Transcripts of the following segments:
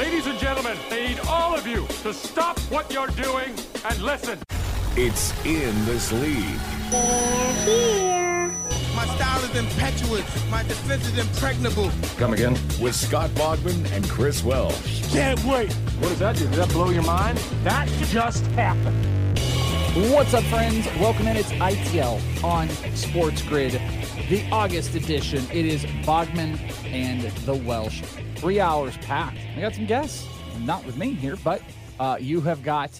Ladies and gentlemen, I need all of you to stop what you're doing and listen. It's in this league. My style is impetuous. My defense is impregnable. Come again? With Scott Bogman and Chris Welsh. Can't wait. What does that do? Does that blow your mind? That just happened. What's up, friends? Welcome in. It's ITL on Sports Grid, the August edition. It is Bogman and the Welsh. Three hours packed. I got some guests, not with me here, but uh, you have got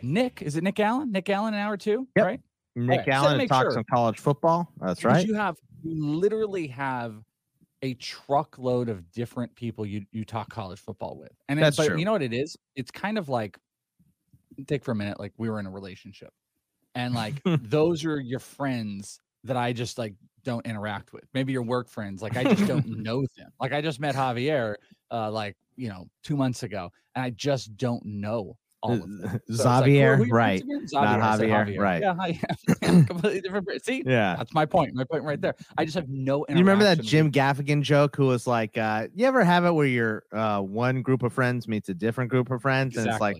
Nick. Is it Nick Allen? Nick Allen, an hour two, Yep. right? Nick Okay, so Allen make talks sure. some college football. That's Because right. You have you literally have a truckload of different people you you talk college football with, and That's it's, but true. you know what it is? It's kind of like take for a minute, like we were in a relationship, and like those are your friends that I just like don't interact with. Maybe your work friends, like I just don't know them. Like I just met Javier, uh, like you know, two months ago, and I just don't know all of them. So it's like, who- Xavier, right. Not said Javier, right. Yeah, yeah, completely different. See, Yeah. that's my point. My point right there. I just have no. You remember that Jim Gaffigan joke who was like, uh, you ever have it where your uh, one group of friends meets a different group of friends? And it's like,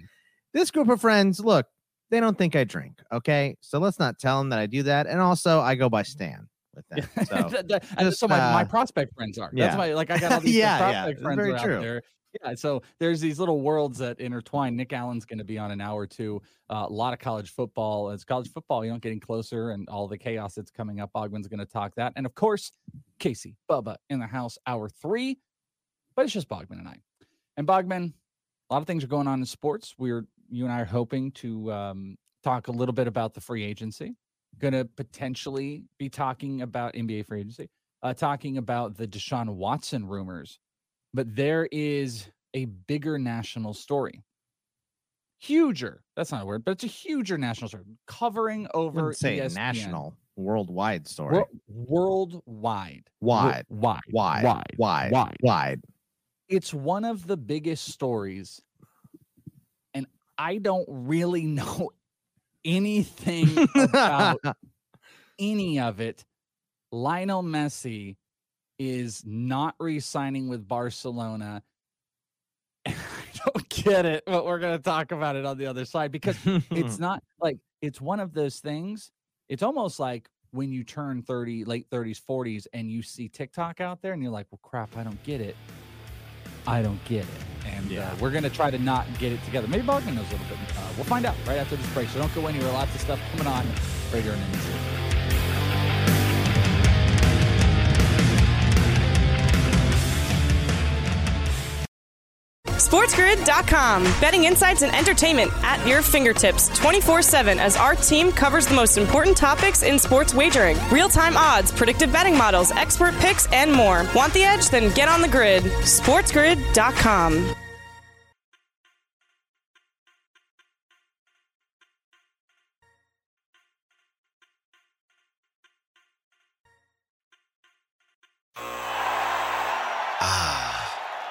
this group of friends, look, they don't think I drink. Okay. So let's not tell them that I do that. And also, I go by Stan with them. So, That- that- just, so my, my uh, prospect friends are. yeah. That's why, like, I got all these Yeah, yeah, prospect it's friends very are out true. there. Yeah, so there's these little worlds that intertwine. Nick Allen's going to be on an hour or two. Uh, a lot of college football. It's college football, you know, getting closer and all the chaos that's coming up. Bogman's going to talk that, and of course, Casey Bubba in the house, hour three. But it's just Bogman and I. And Bogman, a lot of things are going on in sports. We're you and I are hoping to um, talk a little bit about the free agency. Going to potentially be talking about NBA free agency, uh, talking about the Deshaun Watson rumors, but there is a bigger national story. Huger. That's not a word, but it's a huger national story covering over say ESPN. national, worldwide story. Wor- worldwide. Wo- Wide. wide, wide, wide, wide, wide. wide. It's one of the biggest stories, and I don't really know anything about any of it. Lionel Messi is not re-signing with Barcelona. I don't get it, but we're going to talk about it on the other side because it's not like it's one of those things. It's almost like when you turn 30, late 30s, 40s, and you see TikTok out there and you're like, well, crap, I don't get it. I don't get it. And uh, we're going to try to not get it together. Maybe Bogman knows a little bit. Uh, we'll find out right after this break. So don't go anywhere. Lots of stuff coming on right here in the news. SportsGrid.com. Betting insights and entertainment at your fingertips 24 7 as our team covers the most important topics in sports wagering real time odds, predictive betting models, expert picks, and more. Want the edge? Then get on the grid. SportsGrid.com.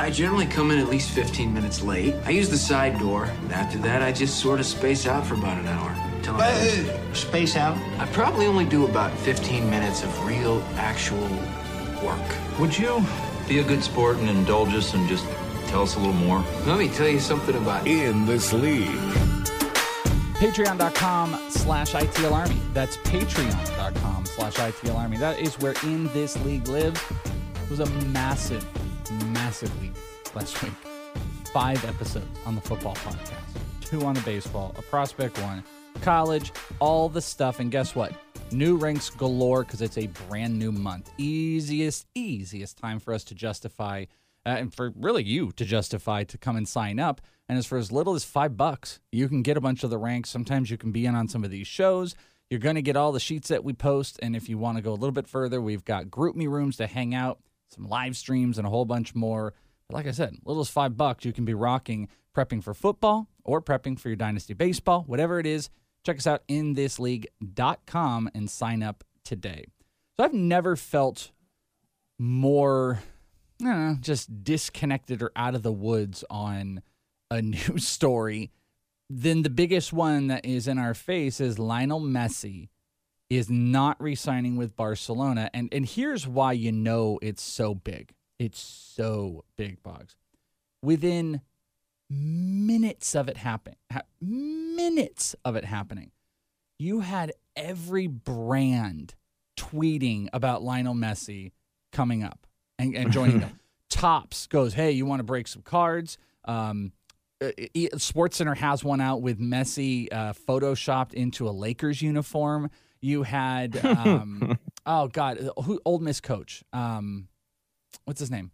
I generally come in at least 15 minutes late. I use the side door. and After that, I just sort of space out for about an hour. Till I Uh, space out? I probably only do about 15 minutes of real, actual work. Would you be a good sport and indulge us and just tell us a little more? Let me tell you something about In this league. Patreon.com slash ITL Army. That's patreon.com slash ITL Army. That is where In This League lives. It was a massive, massive week last week. Five episodes on the football podcast, two on the baseball, a prospect one, college, all the stuff. And guess what? New ranks galore because it's a brand new month. Easiest, easiest time for us to justify, uh, and for really you to justify to come and sign up. And as for as little as five bucks, you can get a bunch of the ranks. Sometimes you can be in on some of these shows. You're going to get all the sheets that we post. And if you want to go a little bit further, we've got group me rooms to hang out, some live streams, and a whole bunch more. But like I said, little as five bucks, you can be rocking, prepping for football or prepping for your dynasty baseball, whatever it is. Check us out in thisleague.com and sign up today. So I've never felt more know, just disconnected or out of the woods on a news story then the biggest one that is in our face is Lionel Messi is not re-signing with Barcelona. And and here's why you know it's so big. It's so big, Boggs. Within minutes of it happening, ha- minutes of it happening, you had every brand tweeting about Lionel Messi coming up and, and joining them. Topps goes, hey, you want to break some cards? Um, Sports Center has one out with Messi uh, photoshopped into a Lakers uniform. You had, um, oh God, who Ole Miss coach? Um, what's his name?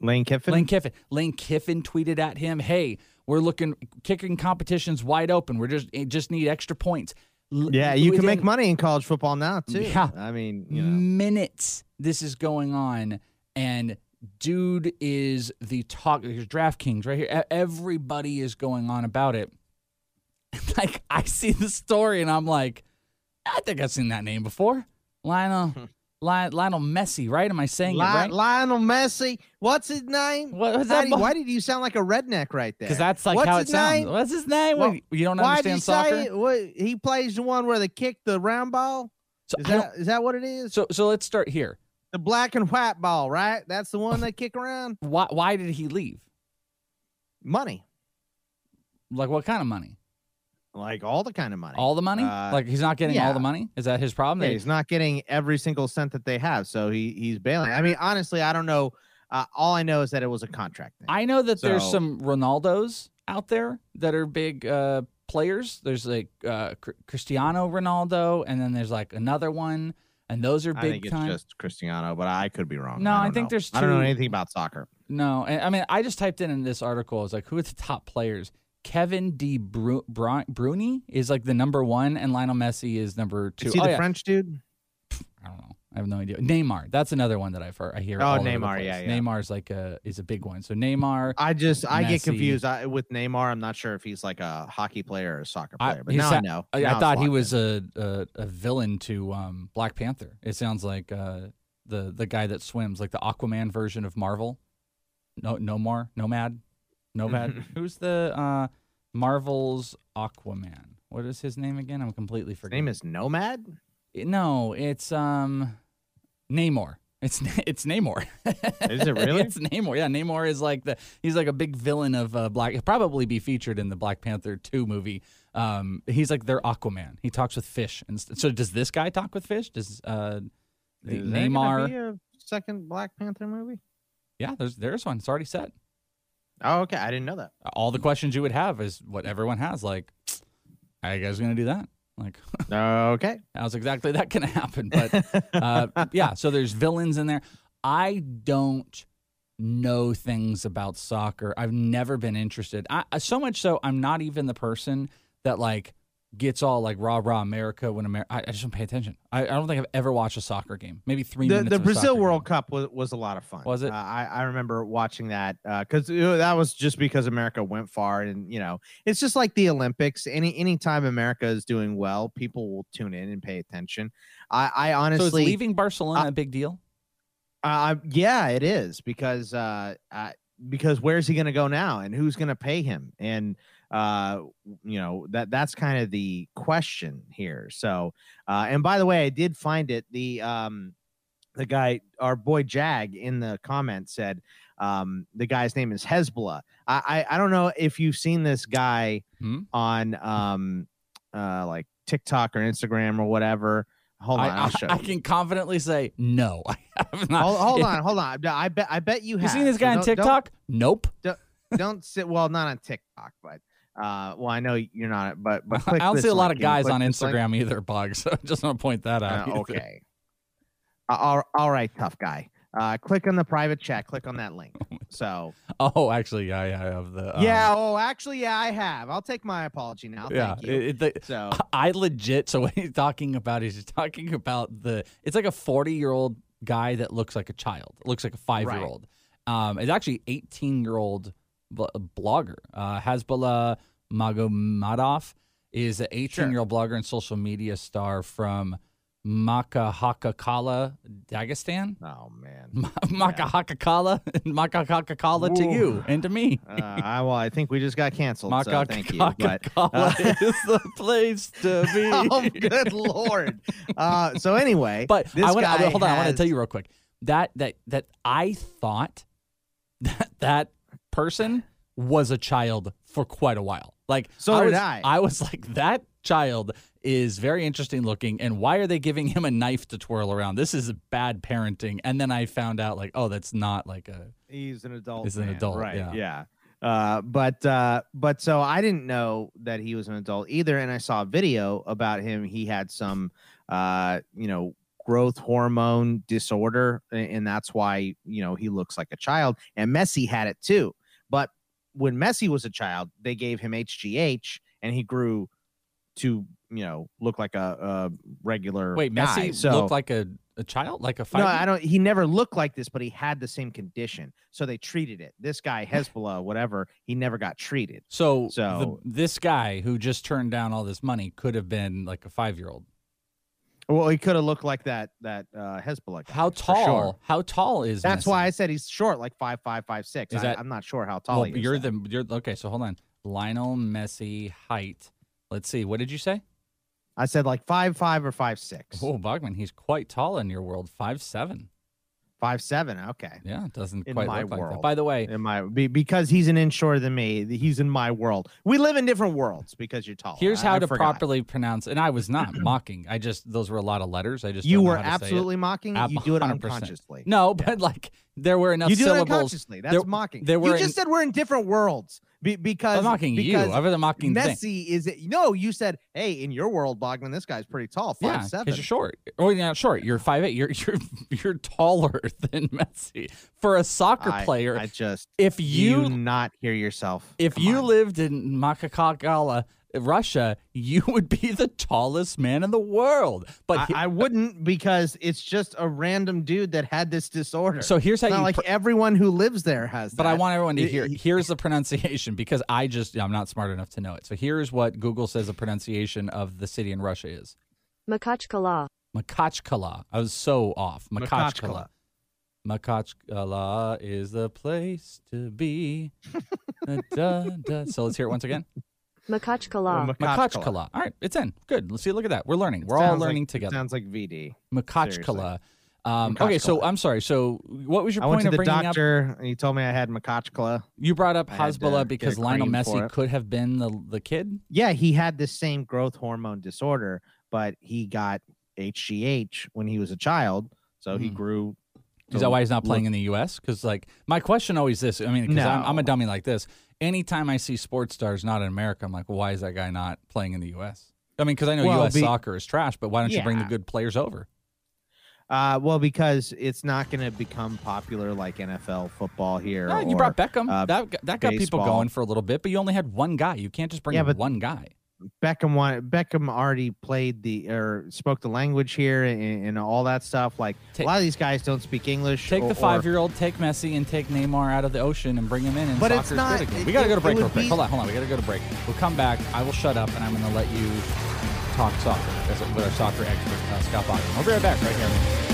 Lane Kiffin. Lane Kiffin. Lane Kiffin tweeted at him, "Hey, we're looking kicking competitions wide open. We're just just need extra points." Yeah, you can make money in college football now too. Yeah. I mean, you know. minutes this is going on, and dude is the talk. Here's DraftKings right here. Everybody is going on about it. Like I see the story, and I'm like, I think I've seen that name before. Lionel, hmm. Li- Lionel Messi, right? Am I saying it right? Lionel Messi. What's his name? What- what's that why did you sound like a redneck right there? Because that's like What's how it sounds. name? What's his name? Well, you don't understand soccer? What, he plays the one where they kick the round ball. So is that is that what it is? So so let's start here. the black and white ball, right? That's the one they kick around. Why why did he leave? Money, Like what kind of money? Like all the kind of money. All the money? Uh, like he's not getting all the money? Is that his problem? Yeah, They- he's not getting every single cent that they have, so he he's bailing. I mean, honestly, I don't know. Uh, all I know is that it was a contract thing. I know that there's some Ronaldos out there that are big uh, players. There's like uh, Cristiano Ronaldo, and then there's like another one, and those are I big think it's time. just Cristiano, but I could be wrong. No, I don't think know. there's I don't know anything about soccer. No, I mean, I just typed in in this article. I was like, who are the top players? Kevin De Bru- Bru- Bruni is like the number one, and Lionel Messi is number two. Is he Oh, the yeah. French dude? I don't know. I have no idea. Neymar. That's another one that I've heard. I hear. Oh, Neymar, yeah, yeah. Neymar's like a is a big one. So Neymar. I just I get confused I, with Neymar. I'm not sure if he's like a hockey player or a soccer I, player, but he now I know. I, Now I thought he was a, a a villain to um, Black Panther. It sounds like uh, the the guy that swims, like the Aquaman version of Marvel. No, no more, Nomad, Nomad. Who's the uh, Marvel's Aquaman? What is his name again? I'm completely. His forgetting. name is Nomad. no, it's um, Namor. It's it's Namor. Is it really? it's Namor. Yeah, Namor is like the he's like a big villain of uh, Black. He'll probably be featured in the Black Panther two movie. Um, he's like their Aquaman. He talks with fish. And st- so does this guy talk with fish? Does uh, the Is there gonna Neymar? be a second Black Panther movie? Yeah, there's there's one. It's already set. Oh, okay. I didn't know that. All the questions you would have is what everyone has. Like, how you guys gonna do that? Like, Okay. how's exactly that gonna happen? But uh, yeah, so there's villains in there. I don't know things about soccer. I've never been interested. I, so much so, I'm not even the person that like gets all like rah rah America when America. I, I just don't pay attention. I, I don't think I've ever watched a soccer game. Maybe three The, minutes. the Brazil World game. Cup was, was a lot of fun. Was it? Uh, I, I remember watching that because that was just because America went far, and you know, it's just like the Olympics. Any anytime America is doing well, people will tune in and pay attention. I, I So honestly, is leaving Barcelona a big deal? Uh, yeah, it is because uh, uh because where's he going to go now, and who's going to pay him, and uh, you know that that's kind of the question here. So, uh, and by the way, I did find it. The um, the guy, our boy Jag, in the comments said um, the guy's name is Hasbulla. I, I I don't know if you've seen this guy Hmm? on um uh like TikTok or Instagram or whatever. Hold on, I, I'll I- I you. can confidently say no. I have not. Hold, hold on, hold on. I bet I bet you You have. seen this So guy on don't- don't- TikTok? Nope. don't, don't sit well not on tiktok but uh well i know you're not but but I don't see a lot link. of guys on this link? Instagram either, Bug. So I just want to point that out. Uh, okay Uh, all, all right tough guy uh click on the private chat click on that link so Oh, actually, yeah, yeah, I have the. um, yeah oh actually yeah i have i'll take my apology now yeah. thank you it- it- the- so I legit. So what he's talking about is he's talking about the. It's like a forty-year-old guy that looks like a child. Looks like a five-year-old. Um, it's actually eighteen-year-old bl- blogger. Uh, Hasbulla Magomedov is an eighteen-year-old blogger and social media star from Makahakakala, Dagestan. oh man Makahakakala, and Makahakakala to you and to me. uh, I, well i think we just got canceled so thank you but Makakakala is the place to be. oh good lord uh so anyway But this I want to hold on. I want to tell you real quick that that that I thought that that person was a child for quite a while. Like So I did was, I. I was like that child is very interesting looking, and why are they giving him a knife to twirl around? This is bad parenting. And then I found out like, oh, that's not like a. he's an adult He's an man, adult, right yeah. yeah uh but uh but so i didn't know that he was an adult either and i saw a video about him he had some uh you know growth hormone disorder and that's why you know he looks like a child and messi had it too but when messi was a child they gave him hgh and he grew to you know look like a, a regular Wait, guy. Messi so looked like a, a child, like a five. no, I don't. He never looked like this, but he had the same condition, so they treated it. This guy Hasbulla, whatever, he never got treated. So, So- the, this guy who just turned down all this money could have been like a five year old. Well, he could have looked like that that uh, Hasbulla. Guy, How tall? sure. How tall is? That's Messi? why I said he's short, like five five five six. Is I, that- I'm not sure how tall Well, he is. you're the you're okay. So hold on, Lionel Messi height. Let's see. What did you say? I said like five five or five six. Oh, Bogman, he's quite tall in your world. Five seven. Five seven. Okay. Yeah, it doesn't In quite my look like that. By the way, In my be, because he's an inch shorter than me, he's in my world. We live in different worlds because you're tall. here's I- how I to forgot. properly pronounce. And I was not mocking. I just those were a lot of letters. I just You were how to say it. absolutely mocking. Ab- You do it 100%. unconsciously. No, but like there were enough You do it syllables. unconsciously. That's there- mocking. There were you just said we're in different worlds. Be, because I'm mocking you. because I wasn't mocking the thing. Messi is it? No, you said, "Hey, in your world, Bogman, this guy's pretty tall, five Yeah, seven. because you're short. Oh, not short. You're five eight. You're you're you're taller than Messi for a soccer I- player. I just if you, you not hear yourself. if you lived in Makakala, Russia, you would be the tallest man in the world. But I, he- I wouldn't because it's just a random dude that had this disorder. So here's how It's not you like pr- everyone who lives there has. But I want everyone to hear. Here's the pronunciation because I just I'm not smart enough to know it. So here's what Google says the pronunciation of the city in Russia is. Makachkala. Makachkala. I was so off. Makachkala. Makachkala. Makachkala is the place to be. Da, da, da. So let's hear it once again. Makachkala. Makachkala. Makachkala. All right, it's in. Good. Let's see. Look at that. We're learning. It We're all sounds like- learning together. Sounds like VD. Makachkala. Um, okay, so I'm sorry. So what was your I point went to of the bringing up? doctor and he told me I had Makachkala. You brought up I Hasbulla because Lionel Messi could have been the the kid. Yeah, he had the same growth hormone disorder, but he got HGH when he was a child, so he Hmm. grew. Is that why he's not playing in the U.S.? Because like my question always this. I mean, because I'm, I'm a dummy like this. Anytime I see sports stars not in America, I'm like, why is that guy not playing in the U.S.? I mean, because I know Well, U.S. be- soccer is trash, but why don't you bring the Yeah. good players over? Uh, well, because it's not going to become popular like NFL football here. No, you or, brought Beckham. uh, that got- that got people baseball. going for a little bit, but you only had one guy. You can't just bring Yeah, but- one guy. Beckham wanted, Beckham already played the or spoke the language here and, and all that stuff. Like Take- a lot of these guys don't speak English. Take or- the five-year-old, take Messi, and take Neymar out of the ocean and bring him in, and But it's not- good again. We got to go to break real quick. Hold on, hold on. We got to go to break. We'll come back. I will shut up, and I'm going to let you talk soccer as with our soccer expert, uh, Scott Bogman. We'll be right back right here.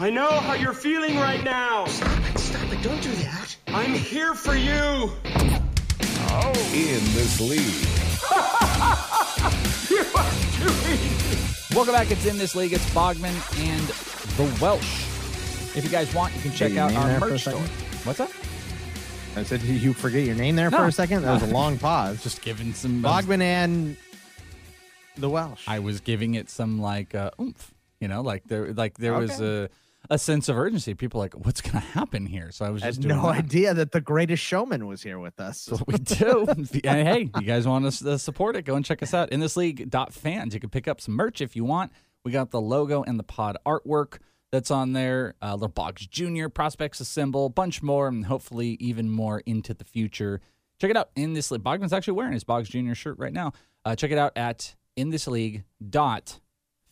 I know how you're feeling right now. Stop it, stop it. Don't do that. I'm here for you. In this league. You are doing. Welcome back. It's in this league. It's Bogman and the Welsh. If you guys want, you can check your out our there for a merch store. What's that? I said, did you forget your name there for a second? That was a long pause. Just giving some. Bogman and the Welsh. I was giving it some like uh, oomph. You know, like there, like there was a a sense of urgency. People like, what's going to happen here? So I was I just had no that. idea that the greatest showman was here with us. What we do. and hey, you guys want us to support it? Go and check us out in this league. Fans. You can pick up some merch if you want. We got the logo and the pod artwork that's on there. Uh, little Boggs Jr. prospects a symbol, bunch more, and hopefully even more into the future. Check it out in this league. Bogman's actually wearing his Boggs Jr. shirt right now. Uh, check it out at in this league dot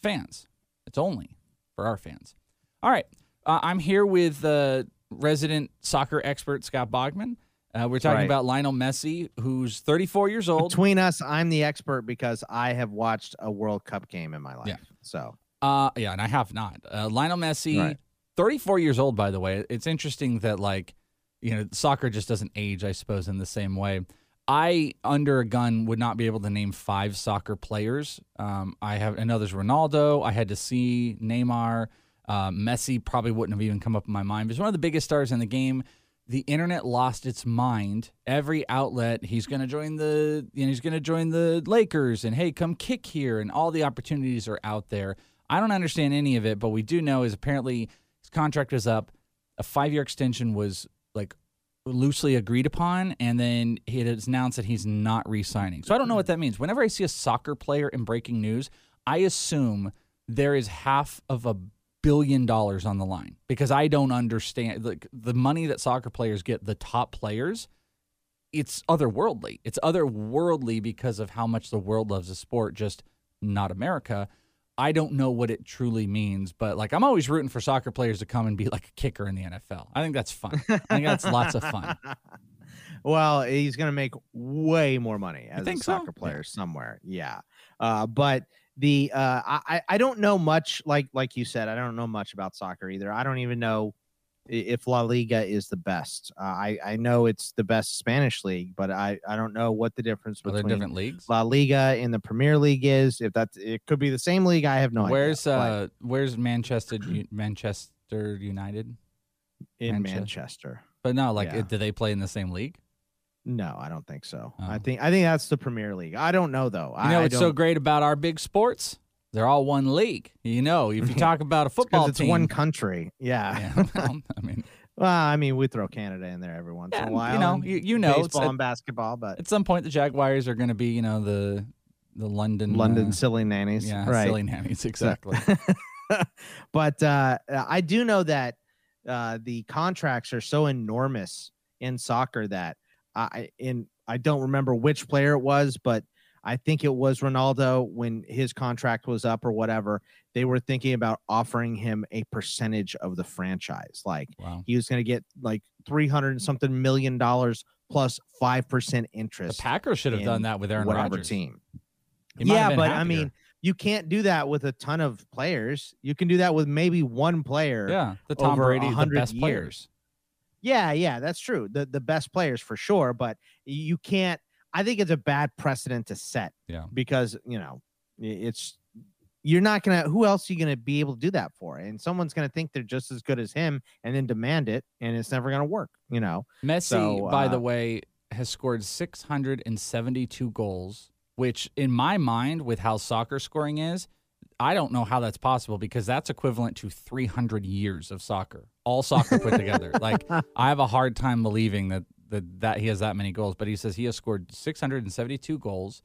fans. It's only for our fans. All right. Uh, I'm here with uh, resident soccer expert Scott Bogman. Uh, we're talking Right. about Lionel Messi, who's 34 years old. Between us, I'm the expert because I have watched a World Cup game in my life. Yeah. So Uh, yeah, and I have not. Uh, Lionel Messi, Right. 34 years old, by the way. It's interesting that, like, you know, soccer just doesn't age, I suppose, in the same way. I, under a gun, would not be able to name five soccer players. Um, I have, I know there's Ronaldo. I had to see Neymar. Uh, Messi probably wouldn't have even come up in my mind. He's one of the biggest stars in the game. The internet lost its mind. Every outlet, he's going to join the, you know, he's going to join the Lakers, and hey, come kick here, and all the opportunities are out there. I don't understand any of it, but we do know is apparently his contract was up. A five year extension was like loosely agreed upon, and then he announced that he's not re signing. So I don't know what that means. Whenever I see a soccer player in breaking news, I assume there is half of a billion dollars on the line because I don't understand like the money that soccer players get, the top players. It's otherworldly. It's otherworldly because of how much the world loves the sport, just not America. I don't know what it truly means, but like I'm always rooting for soccer players to come and be like a kicker in the NFL. I think that's fun. I think that's lots of fun. well, he's going to make way more money as a think so? soccer player somewhere. Yeah. Uh, but the uh, I I- don't know much like like you said. I don't know much about soccer either. I don't even know if La Liga is the best. Uh, I I know it's the best Spanish league, but I I don't know what the difference Are between different leagues? La Liga and the Premier League is. If that's it, could be the same league. I have no where's idea. but uh where's Manchester Manchester United? in Manchester? Manchester? But no, like Yeah. do they play in the same league? No, I don't think so. I Oh. think I think that's the Premier League. I don't know though. You know I, what's I so great about our big sports? They're all one league. You know, if you talk about a football it's team, one country. Yeah. Yeah, well, I mean, well, I mean, we throw Canada in there every once Yeah, in a while. you know, you- you know, it's baseball a- and basketball, but at some point the Jaguars are going to be, you know, the the London London uh, silly nannies. yeah, right. silly nannies exactly. but uh, I do know that uh, the contracts are so enormous in soccer that I in I don't remember which player it was, but I think it was Ronaldo when his contract was up or whatever. They were thinking about offering him a percentage of the franchise. Like Wow. he was going to get like three hundred and something million dollars plus plus five percent The interest. Packers should have done that with Aaron Rodgers. team. He might have Yeah, but I mean, you can't do that with a ton of players. You can do that with maybe one player. yeah, the Tom Brady, the best years. players. Yeah, yeah, that's true. The the best players for sure, but you can't. I think it's a bad precedent to set. Yeah. because you know it's you're not gonna. Who else are you gonna be able to do that for? And someone's gonna think they're just as good as him and then demand it, and it's never gonna work. You know. Messi, So, by uh, the way, has scored 672 goals, which in my mind, with how soccer scoring is, I don't know how that's possible because that's equivalent to 300 years of soccer, all soccer put together. Like I have a hard time believing that that that he has that many goals, but he says he has scored 672 goals.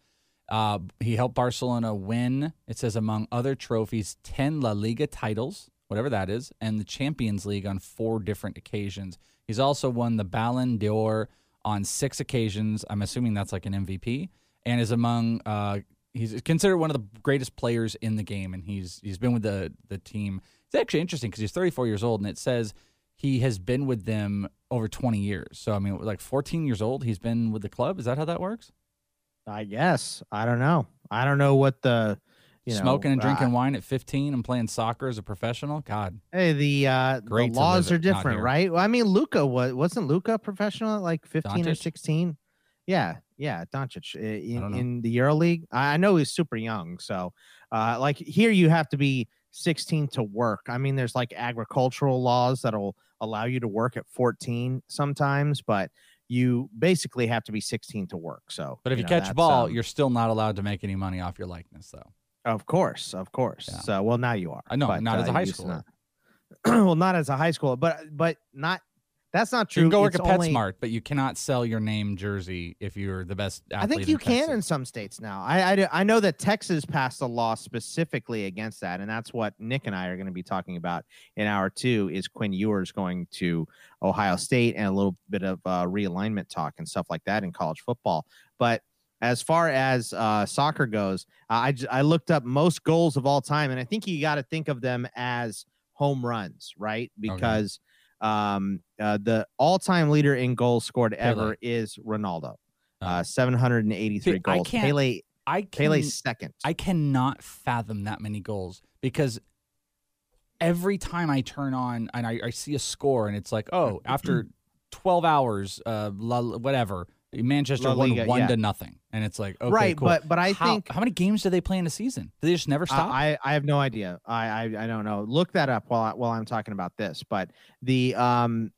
Uh, he helped Barcelona win. It says among other trophies, 10 La Liga titles, whatever that is, and the Champions League on four different occasions. He's also won the Ballon d'Or on six occasions. I'm assuming that's like an MVP, and is among. Uh, he's considered one of the greatest players in the game, and he's he's been with the the team. It's actually interesting because he's 34 years old, and it says he has been with them over 20 years. So I mean, like 14 years old, he's been with the club. Is that how that works? I guess I don't know. I don't know what the you know, Smoking and drinking uh, wine at 15 and playing soccer as a professional. God, Hey, the uh the laws are different, right? Well, I mean, Luca was wasn't Luca professional at like fifteen or sixteen? Yeah, yeah, Doncic uh, in, in the EuroLeague. I know he's super young, so uh, like here you have to be sixteen to work. I mean, there's like agricultural laws that'll allow you to work at fourteen sometimes, but you basically have to be sixteen to work. So, but if you, know, catch a ball, um, you're still not allowed to make any money off your likeness, though. of course, of course. Yeah. So, well, now you are. I know, but, not as a uh, high you used to schooler. not. well, not as a high schooler, but but not. That's not true. You can go work It's at only- PetSmart, but you cannot sell your name jersey if you're the best athlete. I think in you can Texas. in some states now. I, I I know that Texas passed a law specifically against that, and that's what Nick and I are going to be talking about in hour two. Is Quinn Ewers going to Ohio State and a little bit of uh, realignment talk and stuff like that in college football. But as far as uh, soccer goes, I, I looked up most goals of all time, and I think you got to think of them as home runs, right? Because um, uh, the all-time leader in goals scored ever is Ronaldo, uh, 783 See, I goals. can't- Pele, I can, Pele's second. I cannot fathom that many goals because every time I turn on and I, I see a score and it's like, oh, after 12 hours, uh, la, whatever, Manchester La won Liga, one yeah. to nothing, and it's like, okay, Right, cool. but- but I How- think- how many games do they play in a season? Do they just never stop? I, I have no idea. I, I I don't know. Look that up while I, while I'm talking about this. But the um,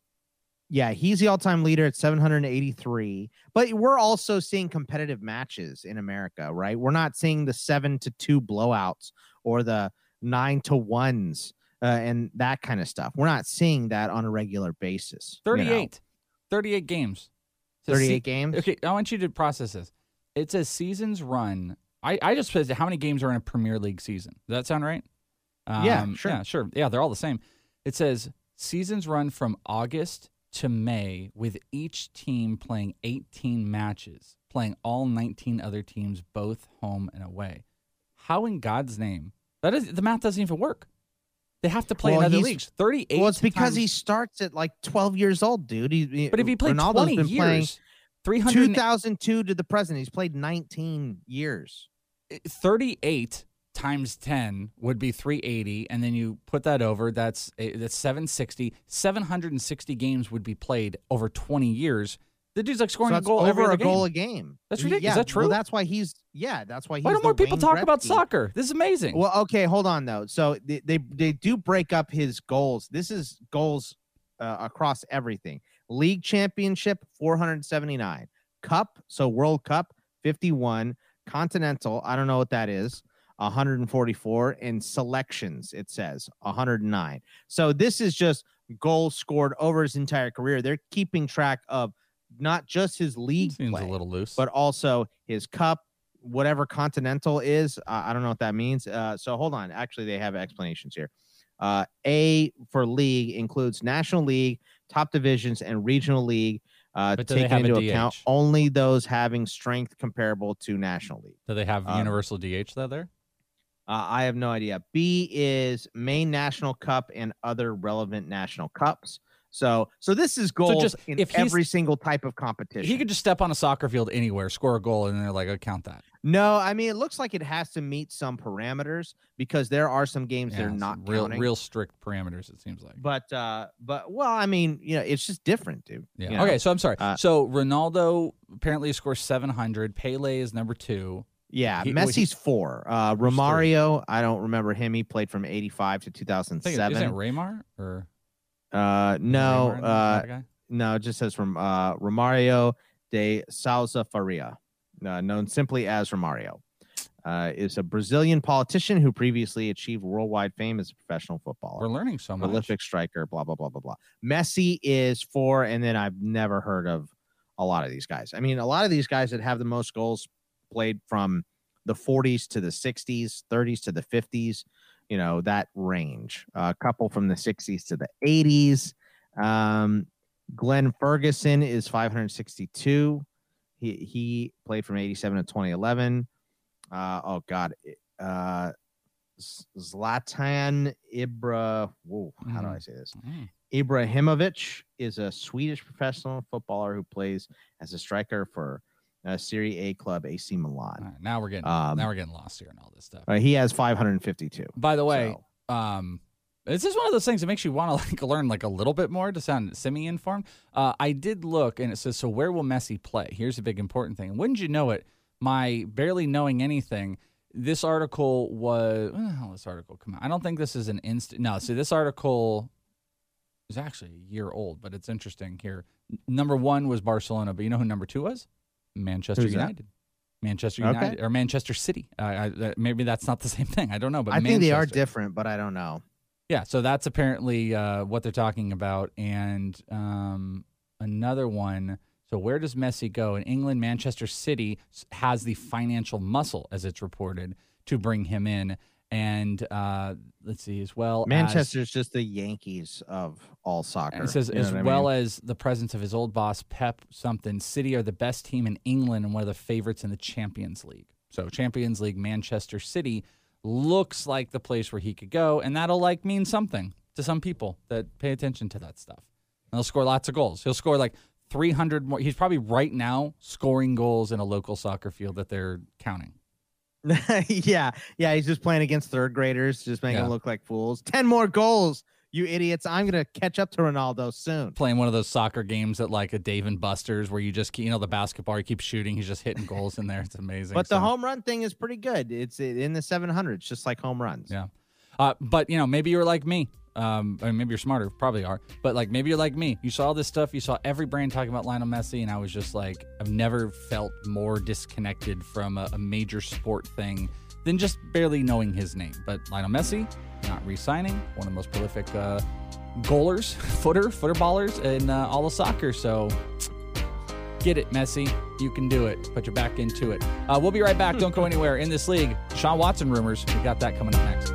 yeah, he's the all-time leader at 783. But we're also seeing competitive matches in America, right? We're not seeing the seven to two blowouts or the nine to ones uh, and that kind of stuff. We're not seeing that on a regular basis. you know? 38. 38 games. It's a 38 games? Okay, I want you to process this. It says seasons run. I, I just said how many games are in a Premier League season. Does that sound right? Yeah, um, sure. Yeah, sure. Yeah, they're all the same. It says seasons run from August to May with each team playing 18 matches, playing all 19 other teams both home and away. How in God's name? That is the math doesn't even work. They have to play Well, in other leagues. 38 Well, it's because times- he starts at like 12 years old, dude. He, he- But if he played Ronaldo's 20 been years, 300 2002 to the present, he's played 19 years. 38 times 10 would be 380 and then you put that over that's eh, that's 760 760 games would be played over 20 years the dude's like scoring so a goal over a goal game. a game. That's ridiculous. Yeah, Is that true? Well, that's why he's yeah. That's why he's. why don't more people Wayne talk about soccer this is amazing Well, okay, hold on though. So they they, they do break up his goals. This is goals uh, across everything. League championship 479, cup so World Cup 51, continental I don't know what that is 144, and selections it says 109. So this is just goals scored over his entire career. They're keeping track of not just his league seems play, a little loose but also his cup, whatever continental is. Uh, I don't know what that means. Uh, so hold on. Actually, they have explanations here. Uh, A for league includes National League, top divisions, and regional league. Uh, But do they taking into account only those having strength comparable to National League. do they have um, universal dh though there Uh, I have no idea. B is main national cup and other relevant national cups. So, so this is goals just in if every single type of competition. he could just step on a soccer field anywhere score a goal and they're like oh, count that No, I mean it looks like it has to meet some parameters because there are some games Yeah, they're not real counting. real strict parameters it seems like But uh, but well, I mean, you know, it's just different, dude. yeah you know? okay so i'm sorry Uh, so ronaldo apparently scores 700 pele is number two yeah, he- well, he- Messi's four. Uh, Romario, I don't remember him. He played from eighty five to two thousand I think it- isn't it. Raymar or Uh, no, uh, no, it just says from uh, Romario de Souza Faria, uh, known simply as Romario. Uh, is a Brazilian politician who previously achieved worldwide fame as a professional footballer. We're learning so much. prolific striker, blah blah blah blah blah. Messi is four, and then I've never heard of a lot of these guys. I mean, a lot of these guys that have the most goals played from the 40s to the 60s, 30s to the 50s, you know that range. a couple from the 60s to the 80s. Um, Glenn Ferguson is 562. He he played from 87 to 2011. Uh, oh God. Uh, Zlatan Ibra. Whoa, how do I Mm. say this? Mm. Ibrahimovic is a Swedish professional footballer who plays as a striker for uh, Serie A club AC Milan. Right, now we're getting Um, now we're getting lost here and all this stuff. Uh, he has 552. By the way, So- um, this is one of those things that makes you want to like learn like a little bit more to sound semi-informed. Uh, I did look, and it says, "So where will Messi play?" Here's a big important thing. Wouldn't you know it? My barely knowing anything. This article was hell this article come out? I don't think this is an instant. No, see, this article is actually a year old, but it's interesting here. Number one was Barcelona, but you know who number two was? Manchester Who's that? United. Manchester Okay. United or Manchester City. Uh, I, that, maybe that's not the same thing. I don't know, but I think they are different, but I don't know. Yeah, so that's apparently uh, what they're talking about. And um, another one. So where does Messi go? In England, Manchester City has the financial muscle, as it's reported, to bring him in. And uh, let's see as well. as- Manchester's just the Yankees of all soccer. it says You know as what I well mean? as the presence of his old boss Pep something. City are the best team in England and one of the favorites in the Champions League. So Champions League, Manchester City looks like the place where he could go, and that'll like mean something to some people that pay attention to that stuff. And he'll score lots of goals. He'll score like 300 more. He's probably right now scoring goals in a local soccer field that they're counting. yeah, yeah, he's just playing against third graders, just making Yeah. them look like fools. Ten more goals, you idiots! I'm gonna catch up to Ronaldo soon. Playing one of those soccer games at like a Dave and Buster's where you just keep, you know the basketball, you keep shooting, he's just hitting goals in there. It's amazing. But the home run thing is pretty good. It's in the 700s, just like home runs. Yeah. Uh, but you know, maybe you're like me. Um, I mean, maybe you're smarter, probably are. But like, maybe you're like me. You saw this stuff. You saw every brand talking about Lionel Messi, and I was just like, I've never felt more disconnected from a, a major sport thing than just barely knowing his name. But Lionel Messi, not re-signing, one of the most prolific uh, goalers, footer, footer ballers in uh, all of soccer. So Get it, Messi. You can do it. Put your back into it. Uh, we'll be right back. Don't go anywhere in this league. Sean Watson rumors. We got that coming up next.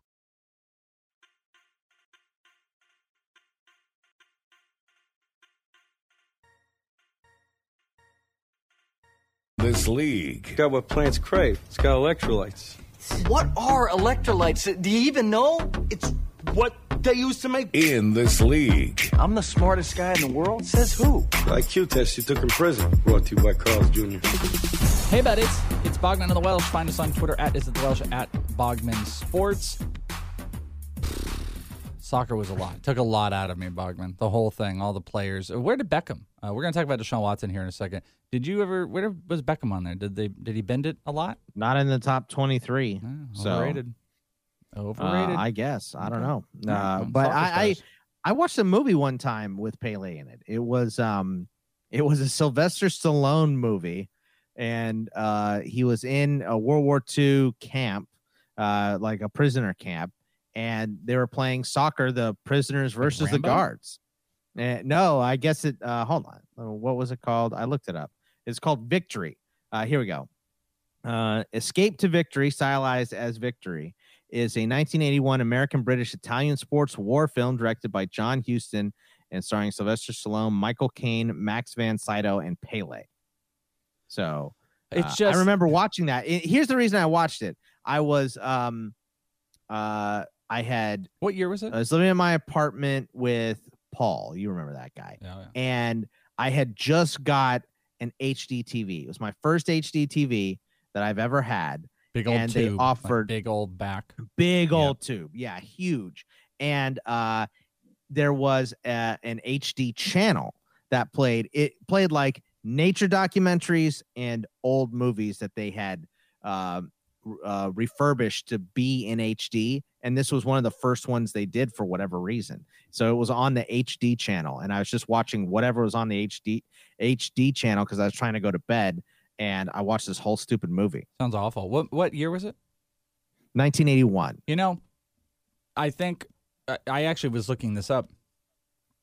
This league. It's got what plants crave. It's got electrolytes. What are electrolytes? Do you even know? It's what they use to make. In this league. I'm the smartest guy in the world. Says who? IQ test you took in prison. Brought to you by Carl's Jr. Hey, buddies. It's Bogman of the Welsh. Find us on Twitter at Is It The Welsh at Bogman Sports. Soccer was a lot. Took a lot out of me, Bogman. The whole thing, all the players. Uh, Where did Beckham? Uh, we're going to talk about Deshaun Watson here in a second. Did you ever? Where was Beckham on there? Did they? Did he bend it a lot? Not in the top 23. so Overrated. uh, Overrated. I guess. I don't know. Uh, but I, I. I watched a movie one time with Pele in it. It was um it was a Sylvester Stallone movie, and uh he was in a World War II camp, uh like a prisoner camp, and they were playing soccer, the prisoners versus the guards. And no, I guess it uh hold on. Uh, What was it called? I looked it up. It's called Victory. Uh here we go. Uh Escape to Victory, stylized as Victory is a 1981 American British Italian sports war film directed by John Huston and starring Sylvester Stallone, Michael Caine, Max von Sydow, and Pele. So It's uh, just- I remember watching that. It- here's the reason I watched it. I was um uh I had what year was it? I was living in my apartment with Paul. You remember that guy. Yeah, And I had just got an HD TV. It was my first HD TV that I've ever had. Big old and tube. they like offered big old back. big old tube. Yeah, huge. and uh, there was a, an HD channel that played. It played like nature documentaries and old movies that they had uh, uh, refurbished to be in HD. And this was one of the first ones they did for whatever reason. So it was on the HD channel, and I was just watching whatever was on the HD HD channel because I was trying to go to bed, and I watched this whole stupid movie. Sounds awful. What what year was it? 1981. You know, I think I- I actually was looking this up.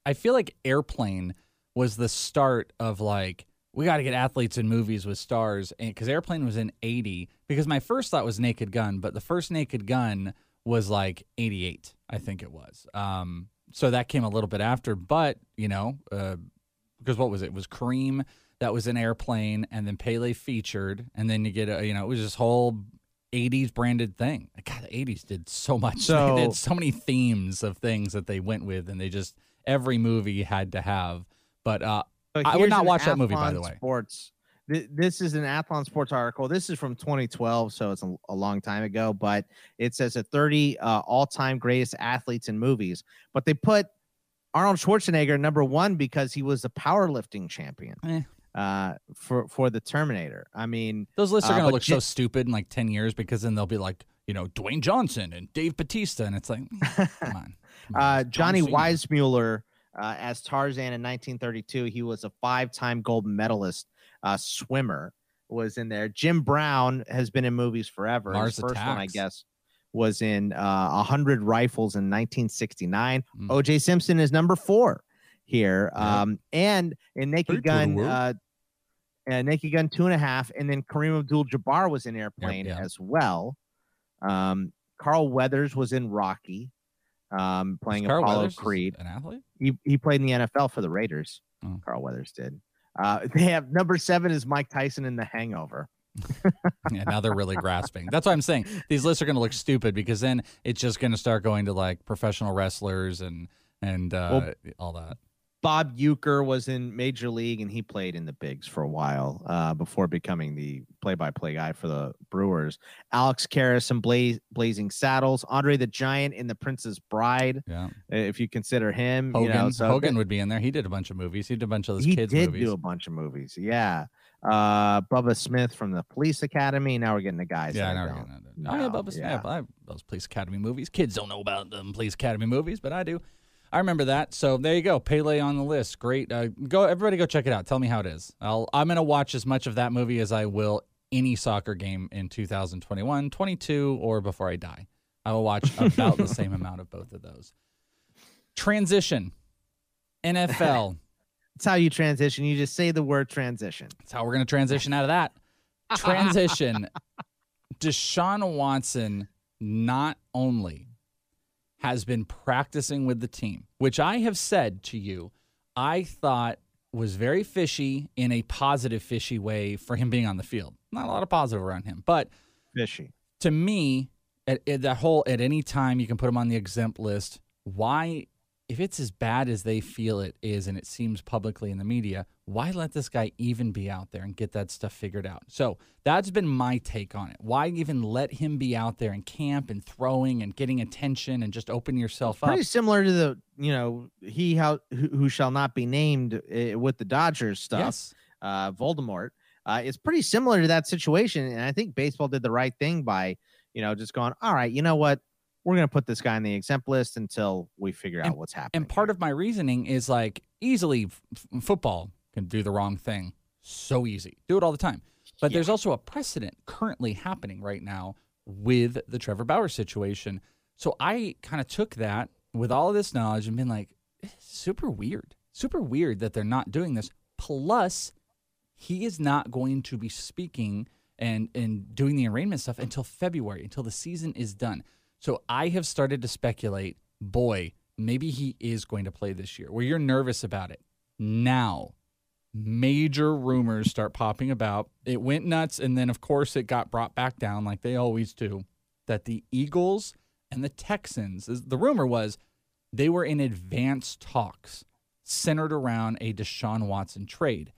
I feel like Airplane was the start of like we got to get athletes in movies with stars, and because Airplane was in '80. Because my first thought was Naked Gun, but the first Naked Gun was like '88, I think it was. Um, so that came a little bit after, but you know, uh, because what was it? It was Kareem that was an Airplane, and then Pele featured, and then you get a you know it was this whole 80s branded thing. God, the 80s did so much. So- they had so many themes of things that they went with, and they just every movie had to have. But uh, I would not watch that movie, by the way. Sports. Th- This is an Athlon Sports article. This is from 2012, so it's a, a long time ago. But it says a 30 uh, all-time greatest athletes in movies. But they put Arnold Schwarzenegger number one because he was a powerlifting champion Eh. uh, for for the Terminator. I mean, Those lists are uh, going to but look Ji- so stupid in like 10 years because then they'll be like, you know, Dwayne Johnson and Dave Bautista. And it's like, come on. uh, Johnny. Weissmuller uh, as Tarzan in 1932. He was a five-time gold medalist uh, swimmer. Was in there. Jim Brown has been in movies forever. Mars His first one, I guess, was in uh, 100 Rifles in 1969. Mm. O.J. Simpson is number four here. Um, and in Naked Gun, uh, uh, Naked Gun two and a half, and then Kareem Abdul-Jabbar was in Airplane yeah. as well. Um, Carl Weathers was in Rocky, um, playing Apollo Weathers Creed. an athlete? He he played in the NFL for the Raiders. Oh. Carl Weathers did. Uh, they have number seven is Mike Tyson in The Hangover. yeah, now they're really grasping. That's why I'm saying these lists are going to look stupid because then it's just going to start going to like professional wrestlers and and uh, all that. Bob Uecker was in Major League and he played in the Bigs for a while uh, before becoming the play-by-play guy for the Brewers. Alex Karras in Bla- Blazing Saddles, Andre the Giant in The Princess Bride. Yeah. If you consider him, Hogan, you know, so Hogan would be in there. He did a bunch of movies. He did a bunch of those he kids did movies. do a bunch of movies. Yeah. Uh, Bubba Smith from the Police Academy. Now we're getting the guys. yeah, now I we're getting Oh yeah. Bubba Snap. I those Police Academy movies. Kids don't know about them Police Academy movies, but I do. I remember that. So there you go. Pele on the list. Great. Uh, go everybody go check it out. Tell me how it is. I'll I'm gonna watch as much of that movie as I will any soccer game in 2021, 22, or before I die. I will watch about the same amount of both of those. Transition. NFL. That's how you transition. You just say the word transition. That's how we're going to transition out of that. Transition. Deshaun Watson not only has been practicing with the team, which I have said to you, I thought was very fishy in a positive fishy way for him being on the field. Not a lot of positive around him, but Fishy. to me, at, at that whole at any time you can put him on the exempt list. Why, if it's as bad as they feel it is, and it seems publicly in the media, why let this guy even be out there and get that stuff figured out? So that's been my take on it. Why even let him be out there and camp and throwing and getting attention and just open yourself up? Pretty similar to the, you know, he how who, who shall not be named uh, with the Dodgers stuff. Yes. Uh, Voldemort. Uh, it's pretty similar to that situation, and I think baseball did the right thing by, you know, just going, all right, you know what, we're gonna put this guy on the exempt list until we figure out what's happening. And part of my reasoning is like easily f- football can do the wrong thing so easy. Do it all the time. But there's also a precedent currently happening right now with the Trevor Bauer situation. So I kind of took that with all of this knowledge and been like, super weird. Super weird that they're not doing this. Plus, he is not going to be speaking and and doing the arraignment stuff until February, until the season is done. So I have started to speculate, boy, maybe he is going to play this year. Where you're nervous about it. Now, major rumors start popping about. It went nuts and then of course it got brought back down like they always do that the Eagles and the Texans, the rumor was they were in advanced talks centered around a Deshaun Watson trade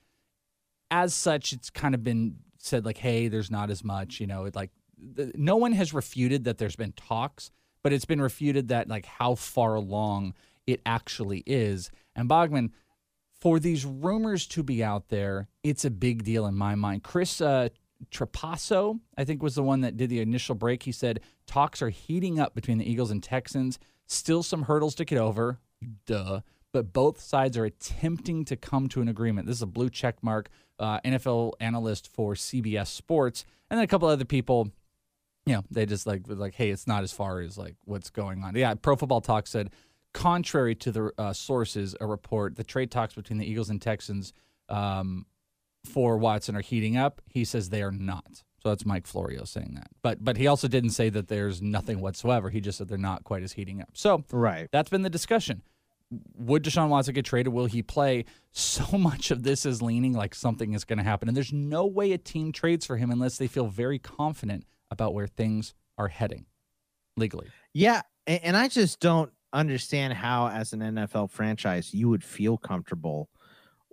as such, it's kind of been said like, hey, there's not as much, you know, it like the, no one has refuted that there's been talks, but it's been refuted that like how far along it actually is. And Bogman, for these rumors to be out there, it's a big deal in my mind. Chris uh, Trapasso, I think, was the one that did the initial break. He said talks are heating up between the Eagles and Texans. Still some hurdles to get over. Duh. But both sides are attempting to come to an agreement. This is a blue check mark, uh, NFL analyst for CBS Sports, and then a couple other people. You know, they just like like, hey, it's not as far as like what's going on. Yeah, Pro Football Talk said, contrary to the uh, sources, a report, the trade talks between the Eagles and Texans um, for Watson are heating up. He says they are not. So that's Mike Florio saying that. But but he also didn't say that there's nothing whatsoever. He just said they're not quite as heating up. So right. that's been the discussion. Would Deshaun Watson get traded? Will he play? So much of this is leaning like something is going to happen. And there's no way a team trades for him unless they feel very confident about where things are heading legally. Yeah. And, and I just don't understand how, as an NFL franchise, you would feel comfortable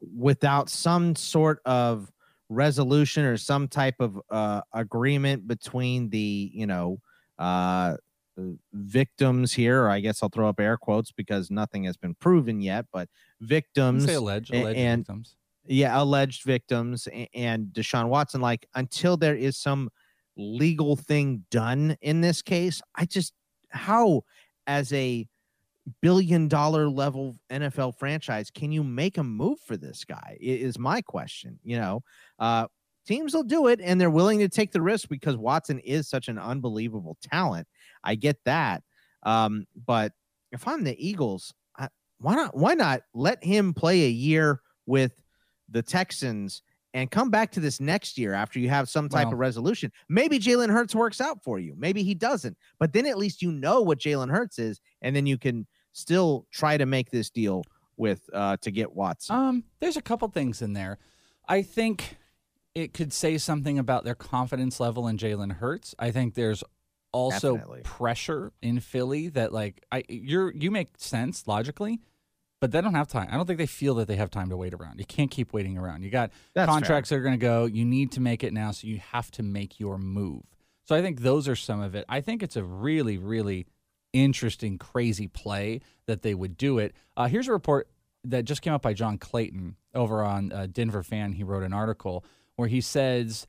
without some sort of resolution or some type of uh, agreement between the you know uh, victims here or i guess i'll throw up air quotes because nothing has been proven yet but victims say alleged, alleged and, victims. Yeah alleged victims and, and deshaun watson like until there is some legal thing done in this case i just how as a billion dollar level NFL franchise, can you make a move for this guy? Is my question. You know, uh, teams will do it and they're willing to take the risk because Watson is such an unbelievable talent. I get that. Um, but if I'm the Eagles, I, why not? Why not let him play a year with the Texans and come back to this next year after you have some type of resolution? Maybe Jalen Hurts works out for you. Maybe he doesn't. But then at least you know what Jalen Hurts is, and then you can still try to make this deal with uh to get Watson. Um, there's a couple things in there. I think it could say something about their confidence level in Jalen Hurts. I think there's also Definitely. pressure in Philly that like I you're you make sense logically, but they don't have time. I don't think they feel that they have time to wait around. You can't keep waiting around. You got That's contracts that are going to go. You need to make it now, so you have to make your move. So I think those are some of it. I think it's a really, really interesting, crazy play that they would do it. Uh, here's a report that just came out by John Clayton over on uh, Denver Fan. He wrote an article where he says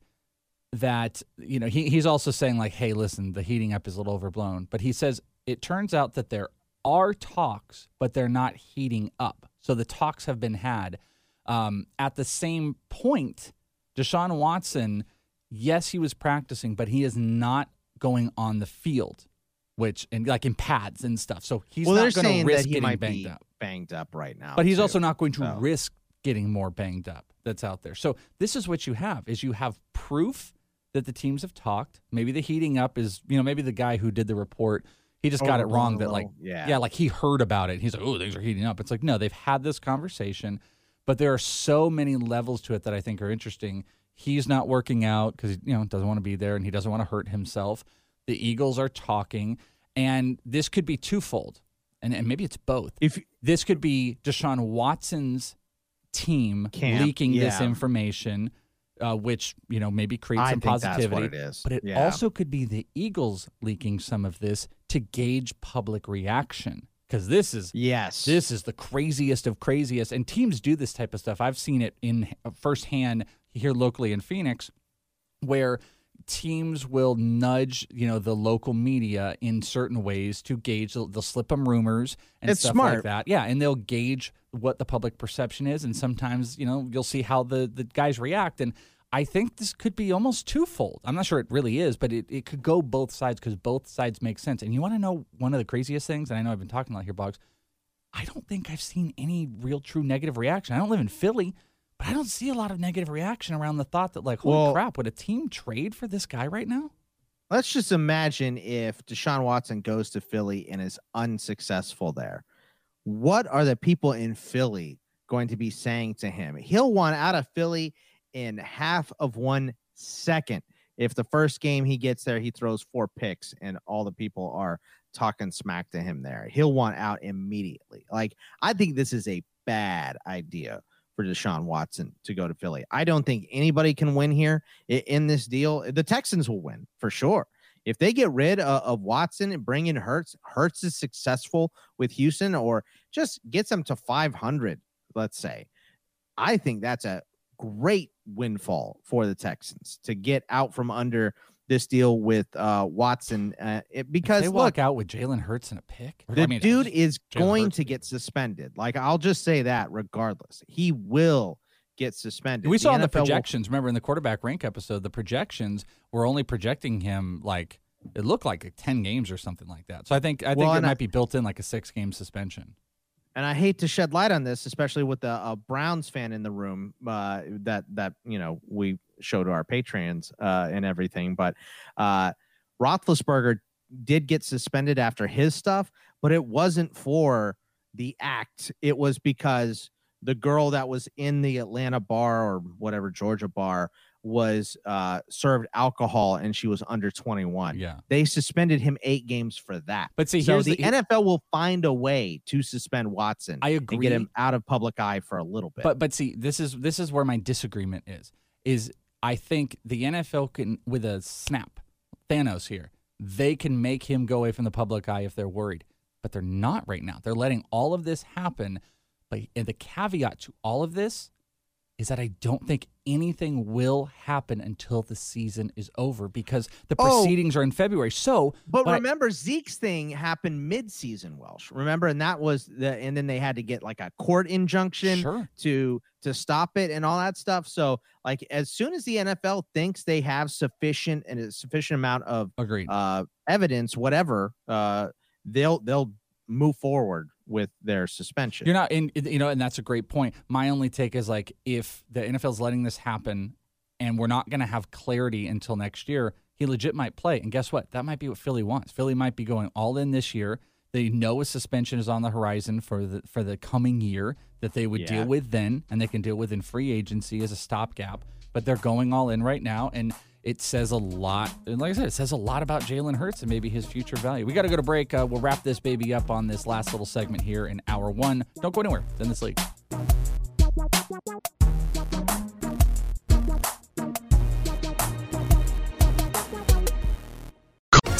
that you know he, he's also saying like, hey, listen, the heating up is a little overblown. But he says it turns out that there are talks, but they're not heating up. So the talks have been had. Um, at the same point, Deshaun Watson, yes, he was practicing, but he is not going on the field, which and like in pads and stuff. So he's well, not going to risk getting banged up. banged up right now. But he's too. also not going to So- risk getting more banged up that's out there. So this is what you have is you have proof that the teams have talked. Maybe the heating up is, you know, maybe the guy who did the report, he just got it wrong that like. Yeah. yeah, like he heard about it. He's like, "Oh, things are heating up." It's like, "No, they've had this conversation." But there are so many levels to it that I think are interesting. He's not working out cuz you know, doesn't want to be there and he doesn't want to hurt himself. The Eagles are talking and this could be twofold. And, and maybe it's both. If this could be Deshaun Watson's team Camp, leaking this information, uh, which you know maybe creates I some think that's what positivity. it is. But it Yeah. also could be the Eagles leaking some of this to gauge public reaction. Because this is yes, this is the craziest of craziest, and teams do this type of stuff. I've seen it in firsthand here locally in Phoenix, where teams will nudge you know the local media in certain ways to gauge they'll, they'll slip them rumors and It's stuff like that. Yeah and they'll gauge what the public perception is and sometimes you know you'll see how the the guys react and i think this could be almost twofold. I'm not sure it really is but it, it could go both sides because both sides make sense. And you want to know one of the craziest things and i know i've been talking a lot here bogs i don't think i've seen any real true negative reaction. I don't live in philly but I don't see a lot of negative reaction around the thought that, like, holy Well- crap, would a team trade for this guy right now? Let's just imagine if Deshaun Watson goes to Philly and is unsuccessful there. What are the people in Philly going to be saying to him? He'll want out of Philly in half of one second. If the first game he gets there, he throws four picks and all the people are talking smack to him there. He'll want out immediately. Like, I think this is a bad idea for Deshaun Watson to go to Philly. I don't think anybody can win here in this deal. The Texans will win for sure. If they get rid of, of Watson and bring in Hurts, Hurts is successful with Houston, or just gets them to 500, let's say. I think that's a great windfall for the Texans to get out from under this deal with uh, Watson uh, it, because they look, walk out with Jalen Hurts and a pick. the I mean, dude is Jalen going Hurts. to get suspended. Like I'll just say that regardless, he will get suspended. We saw in the NFL will- projections. Remember in the quarterback rank episode, the projections were only projecting him like it looked like ten games or something like that. So I think I think Well, it and I- might be built in like a six game suspension. and I hate to shed light on this, especially with the uh, Browns fan in the room uh, that that you know we show to our patrons uh, and everything. But uh, Roethlisberger did get suspended after his stuff, but it wasn't for the act. It was because the girl that was in the Atlanta bar or whatever Georgia bar was uh, served alcohol and she was under 21. Yeah. They suspended him eight games for that. But see, so here's the, the- NFL will find a way to suspend Watson. I And get him out of public eye for a little bit. But but see, this is this is where my disagreement is. Is I think the NFL can with a snap, Thanos here, they can make him go away from the public eye if they're worried. But they're not right now. They're letting all of this happen. But and the caveat to all of this is that I don't think anything will happen until the season is over because the Oh. proceedings are in February. So But I- remember, Zeke's thing happened mid-season, Welsh. Remember, and that was the, and then they had to get like a court injunction Sure. to to stop it and all that stuff. So, like, as soon as the NFL thinks they have sufficient and a sufficient amount of agreed uh, evidence, whatever, uh, they'll they'll move forward with their suspension. You're not in, you know, and that's a great point. My only take is like if the NFL's letting this happen and we're not going to have clarity until next year, he legit might play. And guess what? That might be what Philly wants. Philly might be going all in this year. They know a suspension is on the horizon for the for the coming year that they would Yeah. deal with then, and they can deal with in free agency as a stopgap. But they're going all in right now, and it says a lot. And like I said, it says a lot about Jalen Hurts and maybe his future value. We got to go to break. Uh, we'll wrap this baby up on this last little segment here in hour one. Don't go anywhere. Then this league.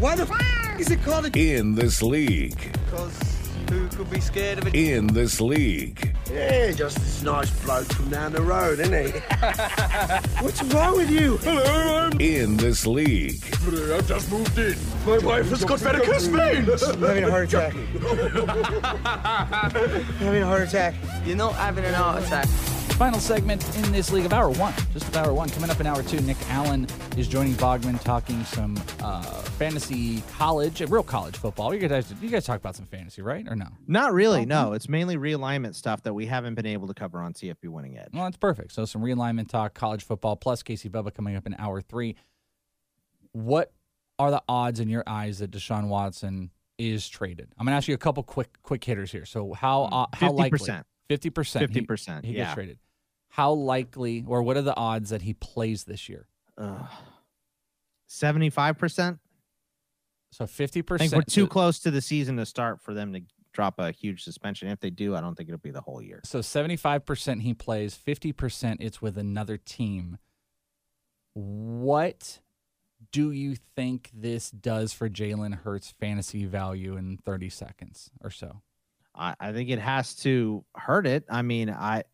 Why the f- is it called a In this league. Because who could be scared of it? In this league. Yeah, just this nice bloke from down the road, isn't he? What's wrong with you? Hello, I'm... In this league. I've just moved in. My wife has got varicose veins. I'm having a heart attack. having a heart attack. You're not having an heart attack. Final segment in this league of hour one, just of hour one. Coming up in hour two, Nick Allen is joining Bogman talking some uh, fantasy college, uh, real college football. You guys, you guys talk about some fantasy, right? Or no? Not really. No, it's mainly realignment stuff that we haven't been able to cover on CFP Winning Edge. Well, that's perfect. So some realignment talk, college football, plus Casey Bubba coming up in hour three. What are the odds in your eyes that Deshaun Watson is traded? I'm going to ask you a couple quick quick hitters here. So how uh, how likely? 50%. Fifty percent. 50%, He, he yeah. gets traded. How likely, or what are the odds that he plays this year? Seventy-five percent. So fifty I percent. think we're too close to the season to start for them to drop a huge suspension. If they do, I don't think it'll be the whole year. So 75% he plays, 50% it's with another team. What do you think this does for Jalen Hurts' fantasy value in 30 seconds or so? I, I think it has to hurt it. I mean, I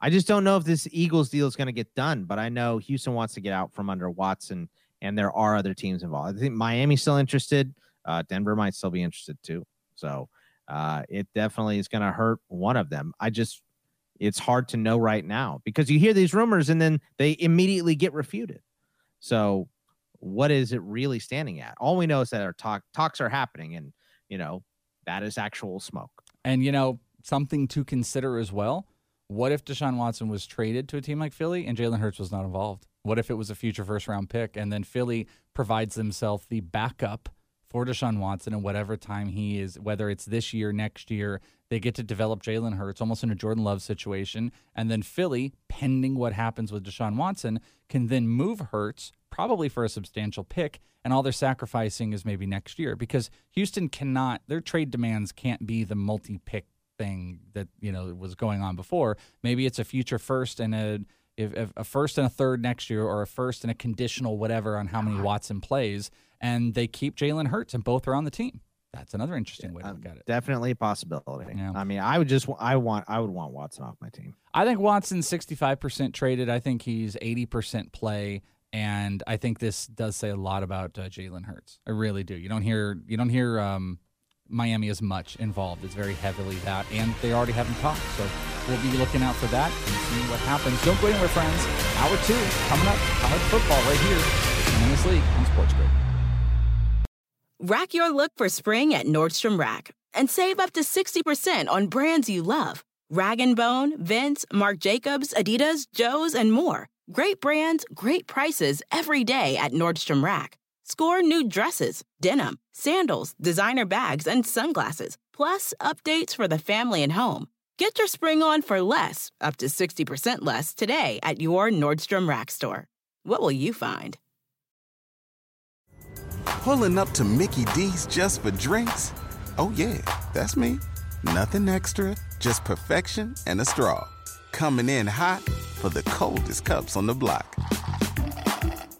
I just don't know if this Eagles deal is going to get done, but I know Houston wants to get out from under Watson, and there are other teams involved. I think Miami's still interested. Uh, Denver might still be interested too. So uh, it definitely is going to hurt one of them. I just it's hard to know right now because you hear these rumors and then they immediately get refuted. So what is it really standing at? All we know is that our talk talks are happening, and you know that is actual smoke. And, you know, something to consider as well. What if Deshaun Watson was traded to a team like Philly and Jalen Hurts was not involved? What if it was a future first round pick and then Philly provides themselves the backup for Deshaun Watson and whatever time he is, whether it's this year, next year, they get to develop Jalen Hurts almost in a Jordan Love situation. And then Philly, pending what happens with Deshaun Watson, can then move Hurts probably for a substantial pick. And all they're sacrificing is maybe next year because Houston cannot, their trade demands can't be the multi pick thing that, you know, was going on before. Maybe it's a future first and a, if, if a first and a third next year or a first and a conditional whatever on how many Watson plays. And they keep Jalen Hurts and both are on the team. That's another interesting way to look at it. Definitely a possibility. I mean, I would just I want I would want Watson off my team. I think Watson's 65% traded. I think he's 80% play. And I think this does say a lot about uh, Jalen Hurts. I really do. You don't hear you don't hear um, Miami is much involved. It's very heavily that, and they already haven't talked. So we'll be looking out for that and seeing what happens. Don't go anywhere, friends. Hour two coming up. College football right here in this league on Sports Grid. Rack your look for spring at Nordstrom Rack and save up to 60% on brands you love. Rag & Bone, Vince, Marc Jacobs, Adidas, Joe's, and more. Great brands, great prices every day at Nordstrom Rack. Score new dresses, denim, sandals, designer bags, and sunglasses, plus updates for the family and home. Get your spring on for less, up to 60% less, today at your Nordstrom Rack store. What will you find? Pulling up to Mickey D's just for drinks? Oh, yeah, that's me. Nothing extra, just perfection and a straw. Coming in hot for the coldest cups on the block.